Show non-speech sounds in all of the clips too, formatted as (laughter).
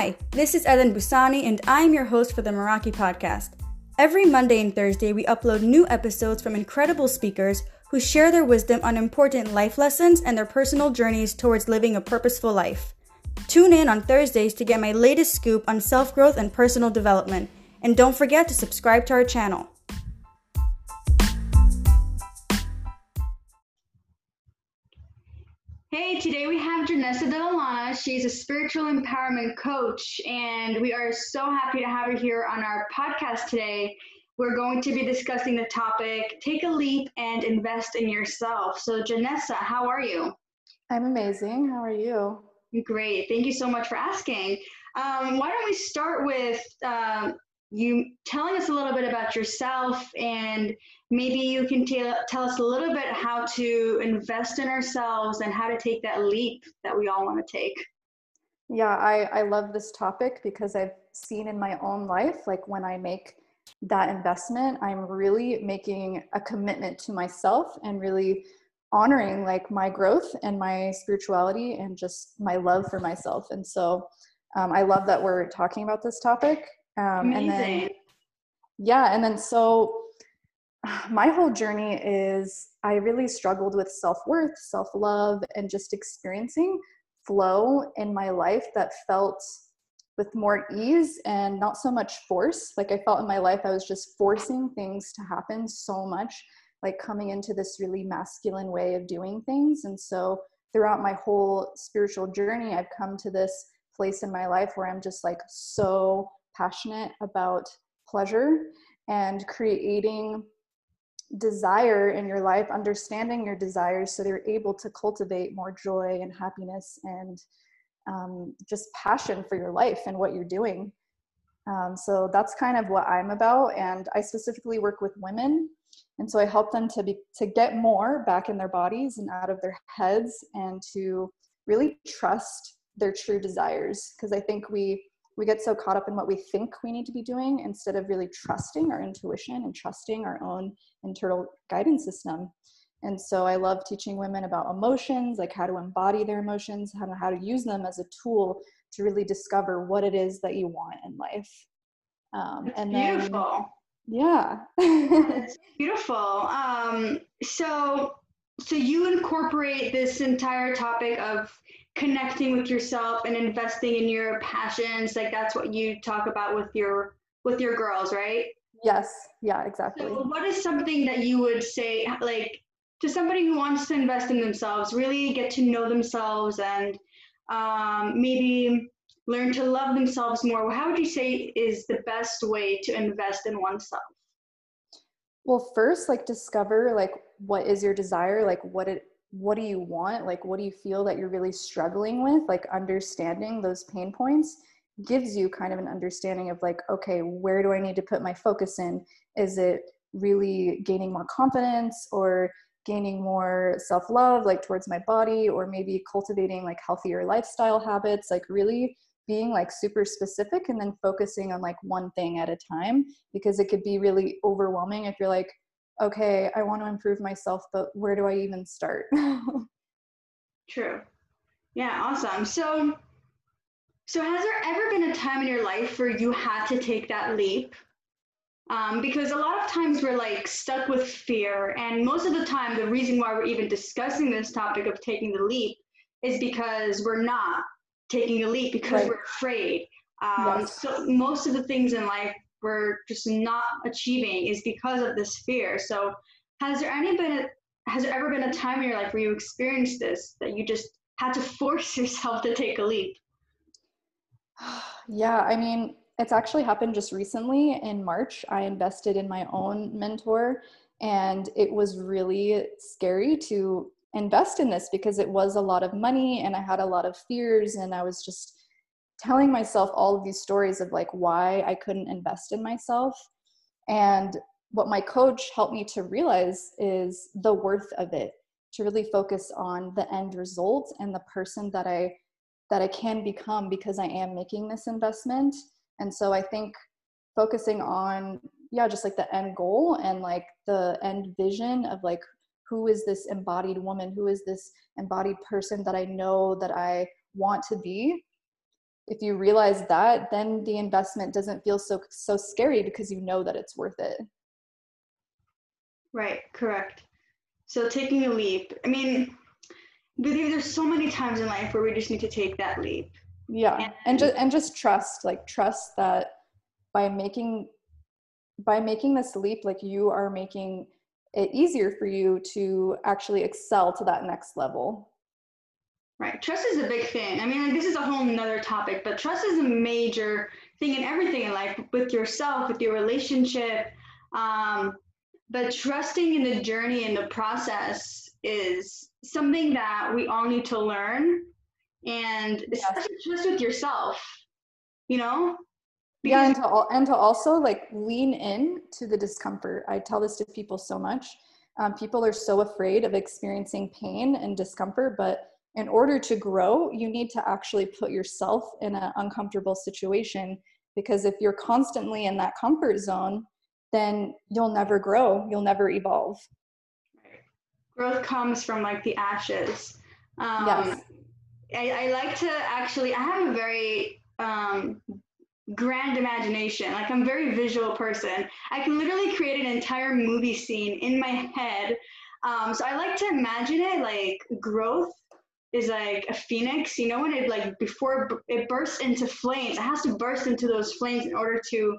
Hi, this is Ellen Busani, and I'm your host for the Meraki podcast. Every Monday and Thursday, we upload new episodes from incredible speakers who share their wisdom on important life lessons and their personal journeys towards living a purposeful life. Tune in on Thursdays to get my latest scoop on self growth and personal development. And don't forget to subscribe to our channel. Today we have Janessa Delalana. She's a spiritual empowerment coach, and we are so happy to have her here on our podcast today. We're going to be discussing the topic Take a Leap and Invest in Yourself. So, Janessa, how are you? I'm amazing. How are you? Great. Thank you so much for asking. Um, why don't we start with um, you telling us a little bit about yourself and maybe you can t- tell us a little bit how to invest in ourselves and how to take that leap that we all want to take. Yeah, I, I love this topic because I've seen in my own life, like when I make that investment, I'm really making a commitment to myself and really honoring like my growth and my spirituality and just my love for myself. And so um, I love that we're talking about this topic. Um, and then, yeah, and then so (sighs) my whole journey is I really struggled with self worth, self love, and just experiencing flow in my life that felt with more ease and not so much force. Like I felt in my life, I was just forcing things to happen so much, like coming into this really masculine way of doing things. And so throughout my whole spiritual journey, I've come to this place in my life where I'm just like so passionate about pleasure and creating desire in your life, understanding your desires so they're able to cultivate more joy and happiness and um, just passion for your life and what you're doing. Um, so that's kind of what I'm about. And I specifically work with women. And so I help them to be to get more back in their bodies and out of their heads and to really trust their true desires. Because I think we we get so caught up in what we think we need to be doing instead of really trusting our intuition and trusting our own internal guidance system. And so I love teaching women about emotions, like how to embody their emotions, how to, how to use them as a tool to really discover what it is that you want in life. Um, and then, beautiful. Yeah. (laughs) it's beautiful. Um, so, so you incorporate this entire topic of connecting with yourself and investing in your passions like that's what you talk about with your with your girls right? Yes. Yeah exactly. So what is something that you would say like to somebody who wants to invest in themselves really get to know themselves and um, maybe learn to love themselves more how would you say is the best way to invest in oneself? Well first like discover like what is your desire like what it what do you want? Like what do you feel that you're really struggling with? Like understanding those pain points gives you kind of an understanding of like okay where do i need to put my focus in? Is it really gaining more confidence or gaining more self-love like towards my body or maybe cultivating like healthier lifestyle habits? Like really being like super specific and then focusing on like one thing at a time because it could be really overwhelming if you're like okay, I want to improve myself, but where do I even start? (laughs) True. Yeah, awesome. So, so has there ever been a time in your life where you had to take that leap? Um, because a lot of times we're like stuck with fear, and most of the time, the reason why we're even discussing this topic of taking the leap is because we're not taking a leap because right. we're afraid. Um, yes. So most of the things in life we're just not achieving is because of this fear. So has there any been has there ever been a time in your life where you experienced this that you just had to (laughs) force yourself to take a leap? (sighs) Yeah, I mean, it's actually happened just recently in March. I invested in my own mentor and it was really scary to invest in this because it was a lot of money and I had a lot of fears and I was just telling myself all of these stories of like why I couldn't invest in myself. And what my coach helped me to realize is the worth of it, to really focus on the end result and the person that I that I can become because I am making this investment. And so I think focusing on yeah, just like the end goal and like the end vision of like who is this embodied woman? Who is this embodied person that I know that I want to be? If you realize that then the investment doesn't feel so so scary because you know that it's worth it. Right correct. So taking a leap i mean there's so many times in life where we just need to take that leap. Yeah and, and just and just trust like trust that by making by making this leap like you are making it easier for you to actually excel to that next level right trust is a big thing. I mean like this is a whole nother topic but trust is a major thing in everything in life with yourself with your relationship um, but trusting in the journey and the process is something that we all need to learn and especially just with yourself you know? Because yeah and to, and to also like lean in to the discomfort. I tell this to people so much. Um, people are so afraid of experiencing pain and discomfort but in order to grow you need to actually put yourself in an uncomfortable situation because if you're constantly in that comfort zone then you'll never grow you'll never evolve growth comes from like the ashes um, yes. I, I like to actually, I have a very um, grand imagination. Like I'm a very visual person. I can literally create an entire movie scene in my head. Um, so I like to imagine it like growth is like a phoenix. You know when it like before it bursts into flames, it has to burst into those flames in order to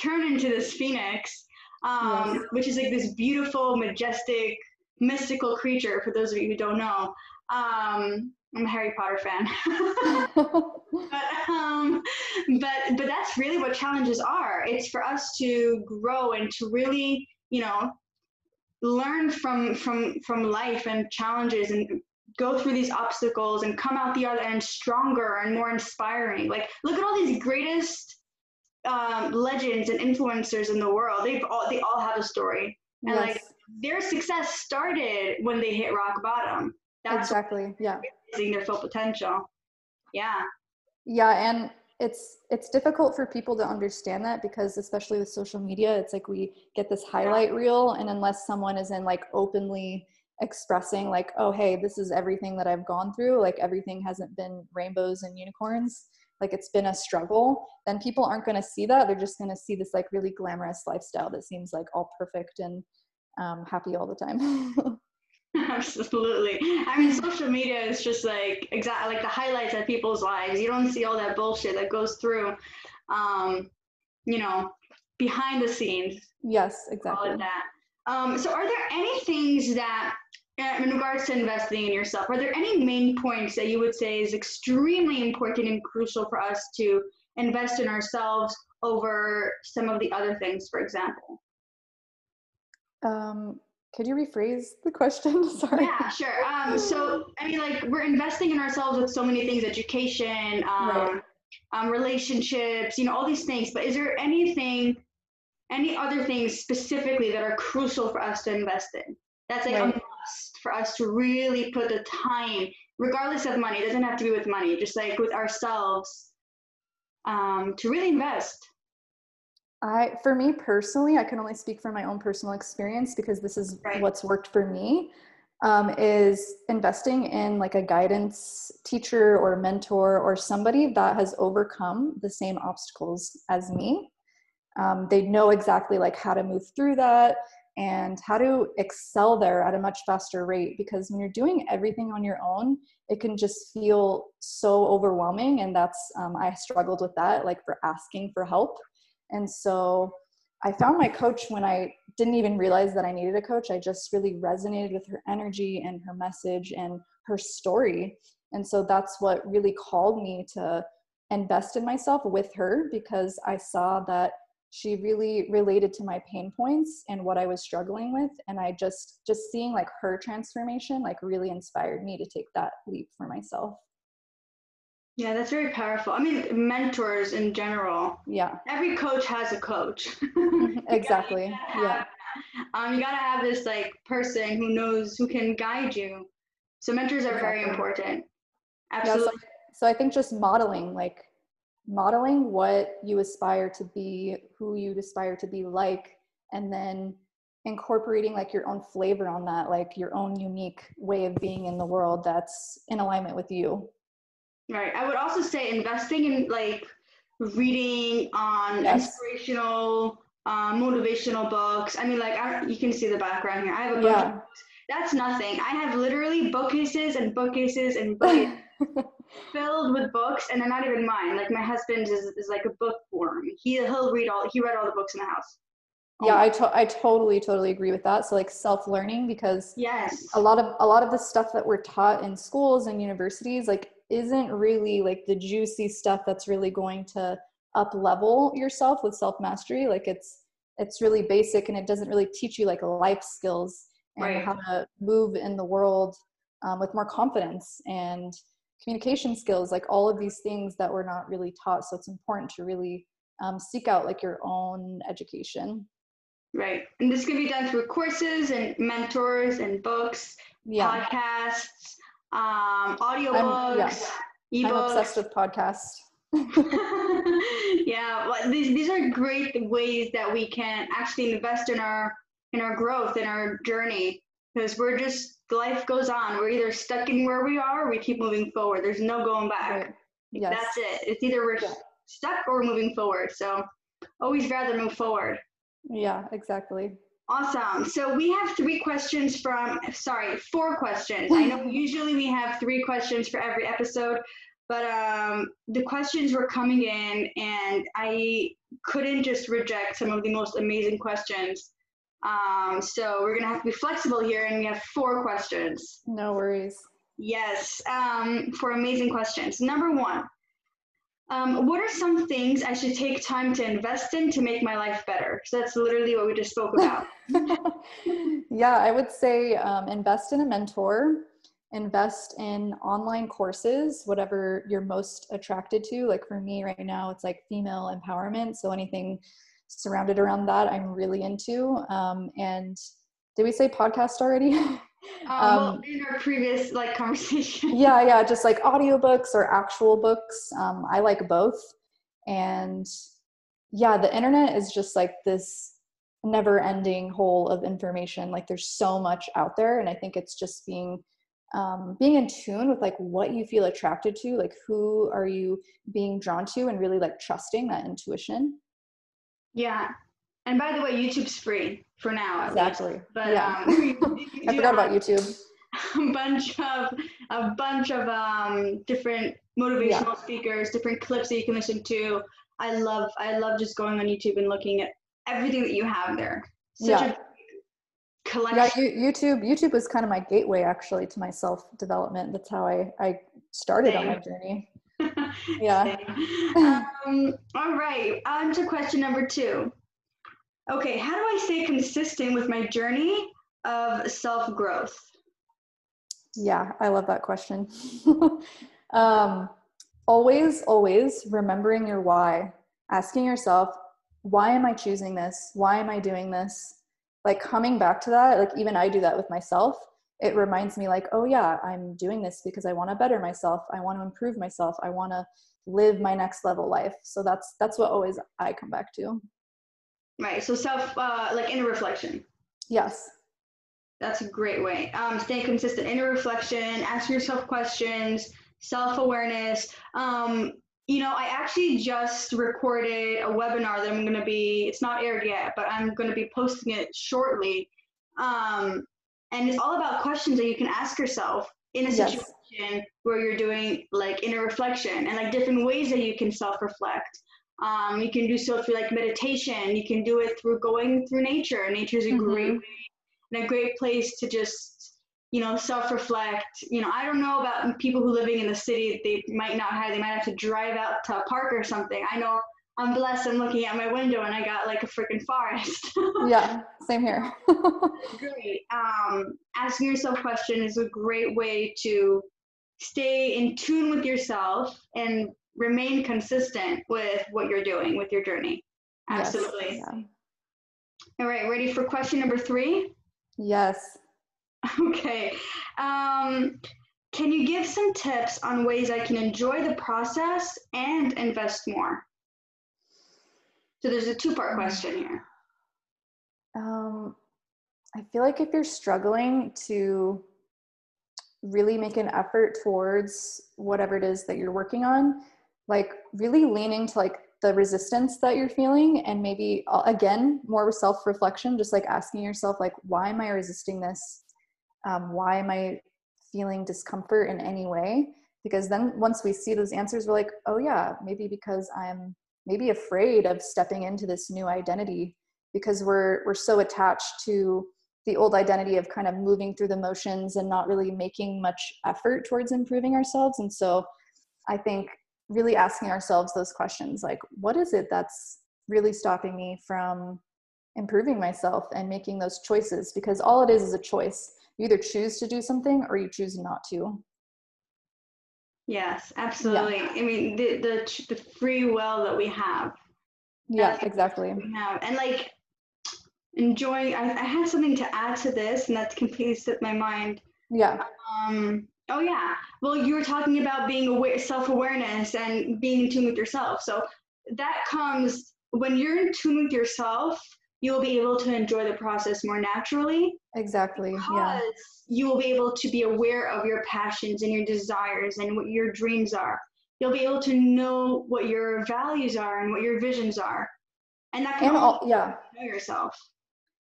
turn into this phoenix, um, yes. which is like this beautiful, majestic, mystical creature. For those of you who don't know. Um, I'm a Harry Potter fan. (laughs) but, um, but but that's really what challenges are. It's for us to grow and to really, you know, learn from from from life and challenges and go through these obstacles and come out the other end stronger and more inspiring. Like look at all these greatest um, legends and influencers in the world. They've all they all have a story. And yes. like their success started when they hit rock bottom. That's exactly yeah seeing their full potential. Yeah. Yeah, and it's it's difficult for people to understand that because especially with social media, it's like we get this highlight reel, and unless someone is in like openly expressing like, oh hey, this is everything that I've gone through, like everything hasn't been rainbows and unicorns like it's been a struggle then people aren't going to see that they're just going to see this like really glamorous lifestyle that seems like all perfect and um, happy all the time (laughs) (laughs) Absolutely. I mean, social media is just like exactly like the highlights of people's lives. You don't see all that bullshit that goes through, um, you know, behind the scenes. Yes, exactly. All of that. Um, so, are there any things that, in regards to investing in yourself, are there any main points that you would say is extremely important and crucial for us to invest in ourselves over some of the other things, for example? Um, could you rephrase the question? (laughs) Sorry. Yeah, sure. Um, so, I mean, like, we're investing in ourselves with so many things education, um, right. um, relationships, you know, all these things. But is there anything, any other things specifically that are crucial for us to invest in? That's like right. a for us to really put the time, regardless of money. It doesn't have to be with money, just like with ourselves, um, to really invest. I, for me personally, I can only speak from my own personal experience because this is right. what's worked for me. Um, is investing in like a guidance teacher or mentor or somebody that has overcome the same obstacles as me. Um, they know exactly like how to move through that and how to excel there at a much faster rate because when you're doing everything on your own it can just feel so overwhelming and that's um, i struggled with that like for asking for help and so I found my coach when I didn't even realize that I needed a coach. I just really resonated with her energy and her message and her story. And so that's what really called me to invest in myself with her because I saw that she really related to my pain points and what I was struggling with and I just just seeing like her transformation like really inspired me to take that leap for myself. Yeah, that's very powerful. I mean, mentors in general. Yeah. Every coach has a coach. (laughs) exactly. you have, yeah. Um, you gotta have this like person who knows who can guide you. So mentors are exactly. very important. Absolutely. Yeah, so, so I think just modeling, like modeling what you aspire to be, who you aspire to be like, and then incorporating like your own flavor on that, like your own unique way of being in the world that's in alignment with you. Right. I would also say investing in like reading on Yes. inspirational, uh, motivational books. I mean, like I, you can see the background here. I have a bunch of Yeah. books. That's nothing. I have literally bookcases and bookcases and (laughs) bookcases (laughs) filled with books, and they're not even mine. Like my husband is, is like a bookworm. He he'll read all. He read all the books in the house. yeah, I, to- I totally, totally agree with that. So like self-learning because Yes. a lot of a lot of the stuff that we're taught in schools and universities like isn't really like the juicy stuff that's really going to up level yourself with self mastery like it's it's really basic and it doesn't really teach you like life skills and Right. how to move in the world um, with more confidence and communication skills like all of these things that we're not really taught. So it's important to really um, seek out like your own education. Right. And this can be done through courses and mentors and books, yeah. podcasts, um, I'm- yeah. audiobooks, i'm obsessed with podcasts. (laughs) Yeah, well, these these are great ways that we can actually invest in our in our growth in our journey because we're just life goes on. We're either stuck in where we are or we keep moving forward. There's no going back. Right. yes That's it. It's either we're Yeah. stuck or we're moving forward. So always rather move forward. yeah exactly Awesome. So we have three questions from, sorry, four questions. I know (laughs) usually we have three questions for every episode, but um, the questions were coming in and I couldn't just reject some of the most amazing questions. Um, so we're to have to be flexible here and we have four questions. No worries. Yes, um, for amazing questions. Number one, um, what are some things I should take time to invest in to make my life better? So that's literally what we just spoke about. (laughs) (laughs) yeah, I would say um, invest in a mentor, invest in online courses, whatever you're most attracted to. Like for me right now, it's like female empowerment. So anything surrounded around that, I'm really into. Um, and did we say podcast already? (laughs) Um, well, Um, in our previous like conversation. yeah (laughs) yeah just like audiobooks or actual books um, i like both and yeah the internet is just like this never ending hole of information like there's so much out there and i think it's just being um, being in tune with like what you feel attracted to like who are you being drawn to and really like trusting that intuition Yeah. And by the way, YouTube's free for now. at least. exactly But yeah um, (laughs) (laughs) i forgot about youtube (laughs) A bunch of a bunch of um, different motivational speakers, different clips that you can listen to. I love I love just going on YouTube and looking at everything that you have there. Such Yeah. a yeah collection. you, youtube youtube was kind of my gateway actually to my self development that's how i i started on my journey yeah (laughs) um, all right, on to question number two. Okay, how do I stay consistent with my journey of self growth? Yeah, I love that question. (laughs) um, always, always remembering your why, asking yourself, why am I choosing this? Why am I doing this? Like coming back to that, like even I do that with myself. It reminds me, like, oh yeah, I'm doing this because I want to better myself. I want to improve myself. I want to live my next level life. So that's that's what always I come back to. Right, so self, uh, like inner reflection. Yes. That's a great way. Um, stay consistent, inner reflection, ask yourself questions, self awareness. Um, you know, I actually just recorded a webinar that I'm going to be, it's not aired yet, but I'm going to be posting it shortly. Um, and it's all about questions that you can ask yourself in a Yes. situation where you're doing like inner reflection and like different ways that you can self reflect. Um, you can do so through like meditation, you can do it through going through nature. Nature is a great Mhm. way and a great place to just you know self-reflect you know i don't know about people who living in the city they might not have they might have to drive out to a park or something i know i'm blessed i'm looking out my window and i got like a freaking forest (laughs) Yeah, same here. (laughs) great um, asking yourself questions is a great way to stay in tune with yourself and remain consistent with what you're doing with your journey Yes, absolutely Yeah. all right ready for question number three Yes. (laughs) Okay. Um, can you give some tips on ways I can enjoy the process and invest more? So there's a two part question here. Um, I feel like if you're struggling to really make an effort towards whatever it is that you're working on like really leaning to like the resistance that you're feeling and maybe uh, again more self reflection just like asking yourself like why am i resisting this? Um, why am i feeling discomfort in any way? Because then once we see those answers we're like oh yeah maybe because i'm maybe afraid of stepping into this new identity because we're we're so attached to the old identity of kind of moving through the motions and not really making much effort towards improving ourselves. And so i think really asking ourselves those questions like what is it that's really stopping me from improving myself and making those choices? Because all it is is a choice. You either choose to do something or you choose not to. Yes absolutely. Yeah. i mean the, the the free will that we have. Yeah exactly. We have. And like enjoying I, I had something to add to this and that's completely slipped my mind. Yeah. Um oh yeah. Well you were talking about being aware self-awareness and being in tune with yourself. So that comes when you're in tune with yourself you'll be able to enjoy the process more naturally. Exactly yeah. You will be able to be aware of your passions and your desires and what your dreams are. You'll be able to know what your values are and what your visions are. And that can and all, yeah. know yourself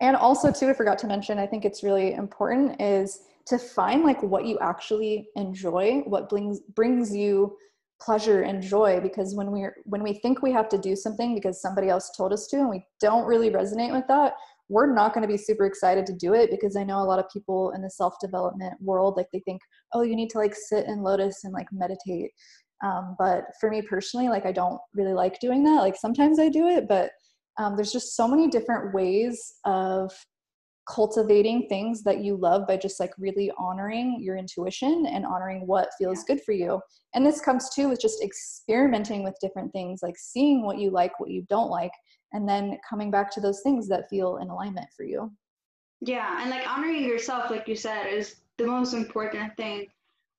and also too i forgot to mention i think it's really important is to find like what you actually enjoy what brings brings you pleasure and joy. Because when we're when we think we have to do something because somebody else told us to and we don't really resonate with that we're not going to be super excited to do it because i know a lot of people in the self development world like they think oh you need to like sit in lotus and like meditate. Um, but for me personally like i don't really like doing that. Like sometimes i do it but um, there's just so many different ways of cultivating things that you love by just like really honoring your intuition and honoring what feels yeah. good for you. And this comes too with just experimenting with different things, like seeing what you like, what you don't like, and then coming back to those things that feel in alignment for you. Yeah, and like honoring yourself, like you said, is the most important thing.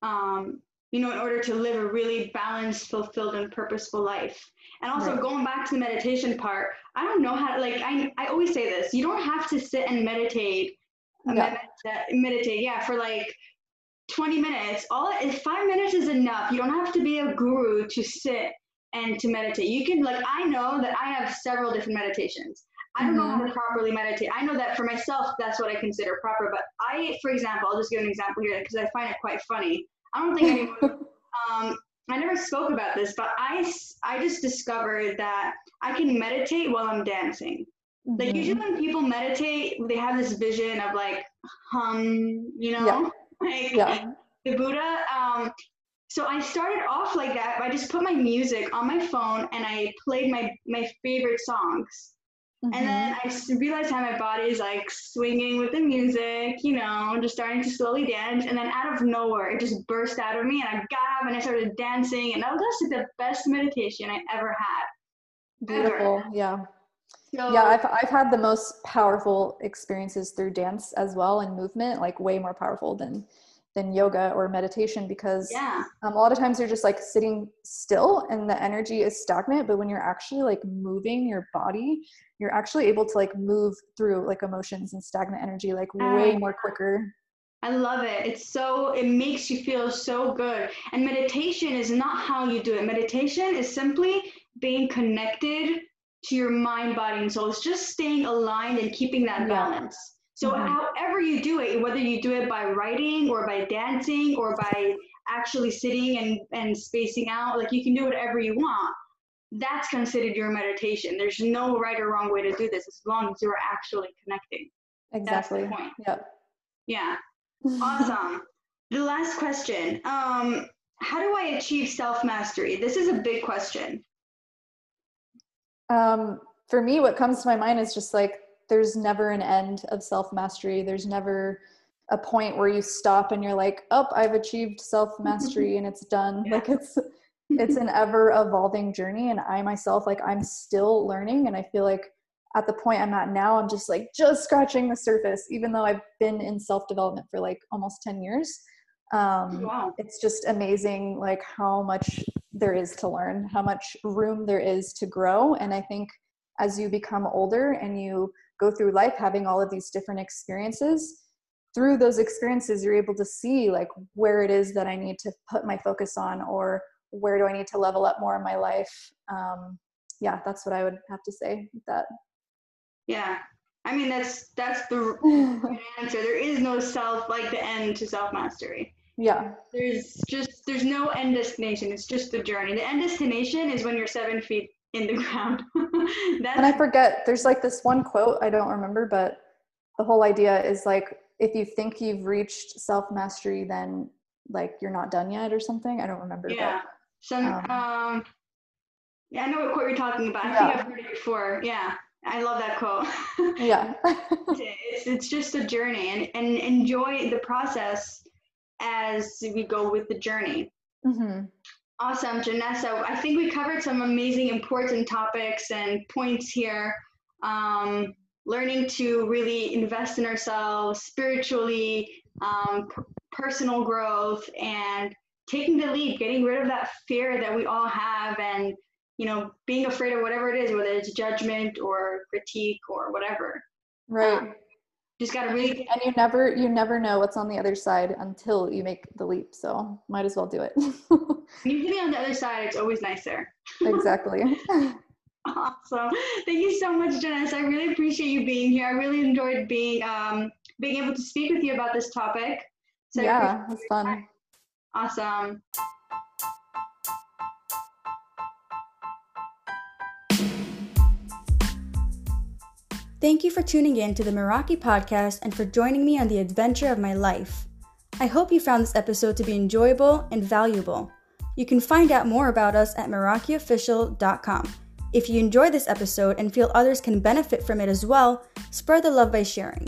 Um, you know, in order to live a really balanced, fulfilled, and purposeful life. And also right. going back to the meditation part, I don't know how like I I always say this, you don't have to sit and meditate yeah. Med- meditate, yeah, for like 20 minutes. All if five minutes is enough. You don't have to be a guru to sit and to meditate. You can like I know that I have several different meditations. I don't mm-hmm. know how to mm-hmm. properly meditate. I know that for myself, that's what I consider proper. But I, for example, I'll just give an example here because I find it quite funny. I don't think anyone. um, I never spoke about this, but I I just discovered that I can meditate while I'm dancing. Mm-hmm. Like usually when people meditate, they have this vision of like hum, you know, yeah. (laughs) like yeah. the Buddha. Um, so I started off like that. I just put my music on my phone and I played my my favorite songs. Mm-hmm. And then mm-hmm. I realized how my body is like swinging with the music, you know, just starting to slowly dance. And then out of nowhere, it just burst out of me, and I got up and I started dancing, and that was just the best meditation I ever had. Beautiful, ever. yeah. So, yeah, I've I've had the most powerful experiences through dance as well and movement, like way more powerful than than yoga or meditation because yeah. um, a lot of times you're just like sitting still and the energy is stagnant but when you're actually like moving your body you're actually able to like move through like emotions and stagnant energy like way more quicker I love it. It's so, it makes you feel so good. And meditation is not how you do it. Meditation is simply being connected to your mind, body, and soul. It's just staying aligned and keeping that balance. So mm-hmm. however you do it, whether you do it by writing or by dancing or by actually sitting and, and spacing out, like you can do whatever you want. That's considered your meditation. There's no right or wrong way to do this as long as you're actually connecting. Exactly. That's the point. Yep. Yeah. (laughs) Awesome. the last question. Um, how do I achieve self mastery? This is a big question. Um, for me, what comes to my mind is just like there's never an end of self mastery. There's never a point where you stop and you're like, "Oh, I've achieved self mastery (laughs) and it's done." Yeah. Like it's (laughs) it's an ever evolving journey and I myself like I'm still learning and I feel like at the point I'm at now, I'm just like just scratching the surface, even though I've been in self development for like almost 10 years. Um, wow. It's just amazing, like how much there is to learn, how much room there is to grow. And I think as you become older and you go through life having all of these different experiences through those experiences you're able to see like where it is that i need to put my focus on or where do i need to level up more in my life. Um, yeah that's what i would have to say with that. Yeah. I mean that's that's the (laughs) answer. There is no self like the end to self mastery yeah. There's just there's no end destination it's just the journey. The end destination is when you're seven feet in the (laughs) ground and i forget there's like this one quote i don't remember but the whole idea is like if you think you've reached self mastery then like you're not done yet or something i don't remember yeah some um, um yeah i know what quote you're talking about i yeah. think i've heard it before yeah I love that quote. (laughs) Yeah. it's, it's just a journey and, and enjoy the process as we go with the journey. Mm-hmm. Awesome, Janessa. I think we covered some amazing, important topics and points here. Um, learning to really invest in ourselves spiritually, um, personal growth, and taking the leap, getting rid of that fear that we all have, and you know, being afraid of whatever it is, whether it's judgment or critique or whatever. Right. Um, just gotta really and you never you never know what's on the other side until you make the leap so might as well do it. (laughs) You can be on the other side it's always nicer. Exactly. (laughs) (laughs) Awesome. Thank you so much janice. I really appreciate you being here. I really enjoyed being um being able to speak with you about this topic. So yeah it was fun. Awesome Thank you for tuning in to the Meraki podcast and for joining me on the adventure of my life. I hope you found this episode to be enjoyable and valuable. You can find out more about us at MerakiOfficial.com. If you enjoy this episode and feel others can benefit from it as well, spread the love by sharing.